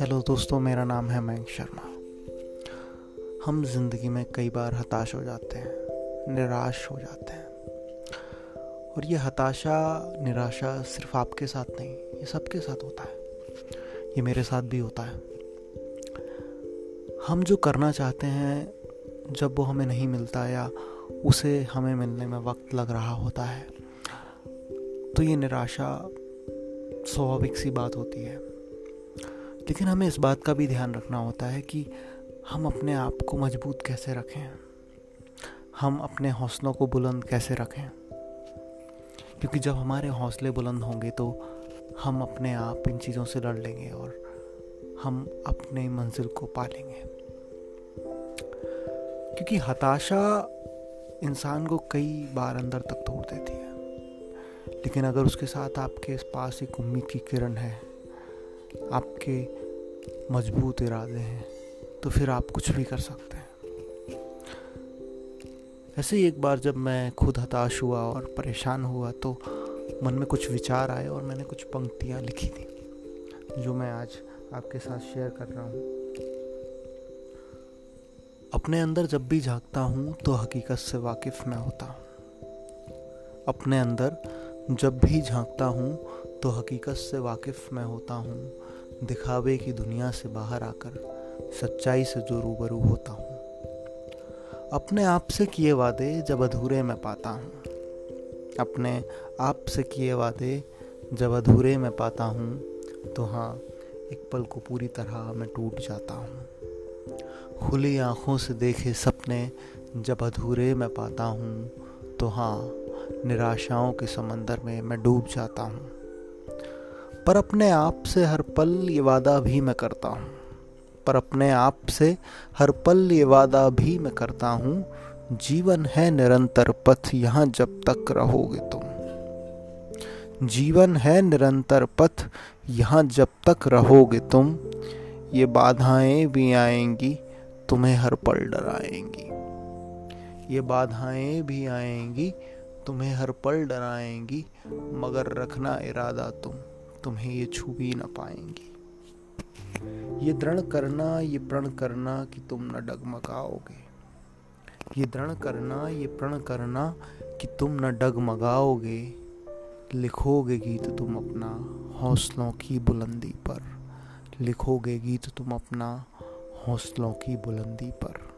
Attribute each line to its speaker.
Speaker 1: Hello दोस्तों, मेरा नाम है मयंक शर्मा। हम ज़िंदगी में कई बार हताश हो जाते हैं, निराश हो जाते हैं। और ये हताशा, निराशा सिर्फ़ आपके साथ नहीं, ये सबके साथ होता है। ये मेरे साथ भी होता है। हम जो करना चाहते हैं, जब वो हमें नहीं मिलता या उसे हमें मिलने में वक्त लग रहा होता है तो ये निराशा स्वाभाविक सी बात होती है। लेकिन हमें इस बात का भी ध्यान रखना होता है कि हम अपने आप को मज़बूत कैसे रखें? हम अपने हौसलों को बुलंद कैसे रखें? क्योंकि जब हमारे हौसले बुलंद होंगे तो हम अपने आप इन चीज़ों से लड़ लेंगे और हम अपने मंजिल को पा लेंगे। क्योंकि हताशा इंसान को कई बार अंदर तक तोड़ देती है। लेकिन अगर उसके साथ आपके पास एक उम्मीद की किरण है, आपके मज़बूत इरादे हैं तो फिर आप कुछ भी कर सकते हैं। ऐसे ही एक बार जब मैं खुद हताश हुआ और परेशान हुआ तो मन में कुछ विचार आए और मैंने कुछ पंक्तियाँ लिखी थी, जो मैं आज आपके साथ शेयर कर रहा हूँ। अपने अंदर जब भी झांकता हूँ तो हकीकत से वाकिफ मैं होता हूँ। अपने अंदर जब भी झांकता हूँ तो हकीकत से वाकिफ मैं होता हूँ, दिखावे की दुनिया से बाहर आकर सच्चाई से जो रूबरू होता हूँ। अपने आप से किए वादे जब अधूरे में पाता हूँ। अपने आप से किए वादे जब अधूरे में पाता हूँ तो हाँ एक पल को पूरी तरह मैं टूट जाता हूँ। खुली आँखों से देखे सपने जब अधूरे में पाता हूँ तो हाँ निराशाओं के समंदर में मैं डूब जाता हूँ। पर अपने आप से हर पल ये वादा भी मैं करता हूँ। पर अपने आप से हर पल ये वादा भी मैं करता हूँ, जीवन है निरंतर पथ यहाँ जब तक रहोगे तुम। जीवन है निरंतर पथ यहाँ जब तक रहोगे तुम, ये बाधाएँ भी आएँगी, तुम्हें हर पल डराएँगी। ये बाधाएँ भी आएँगी तुम्हें हर पल डराएँगी, मगर रखना इरादा तुम, तुम्हें ये छू भी ना पाएँगी। ये दृढ़ करना, ये प्रण करना कि तुम न डगमगाओगे। ये दृढ़ करना, ये प्रण करना कि तुम न डगमगाओगे। लिखोगे गीत तुम अपना हौसलों की बुलंदी पर। लिखोगे गीत तुम अपना हौसलों की बुलंदी पर।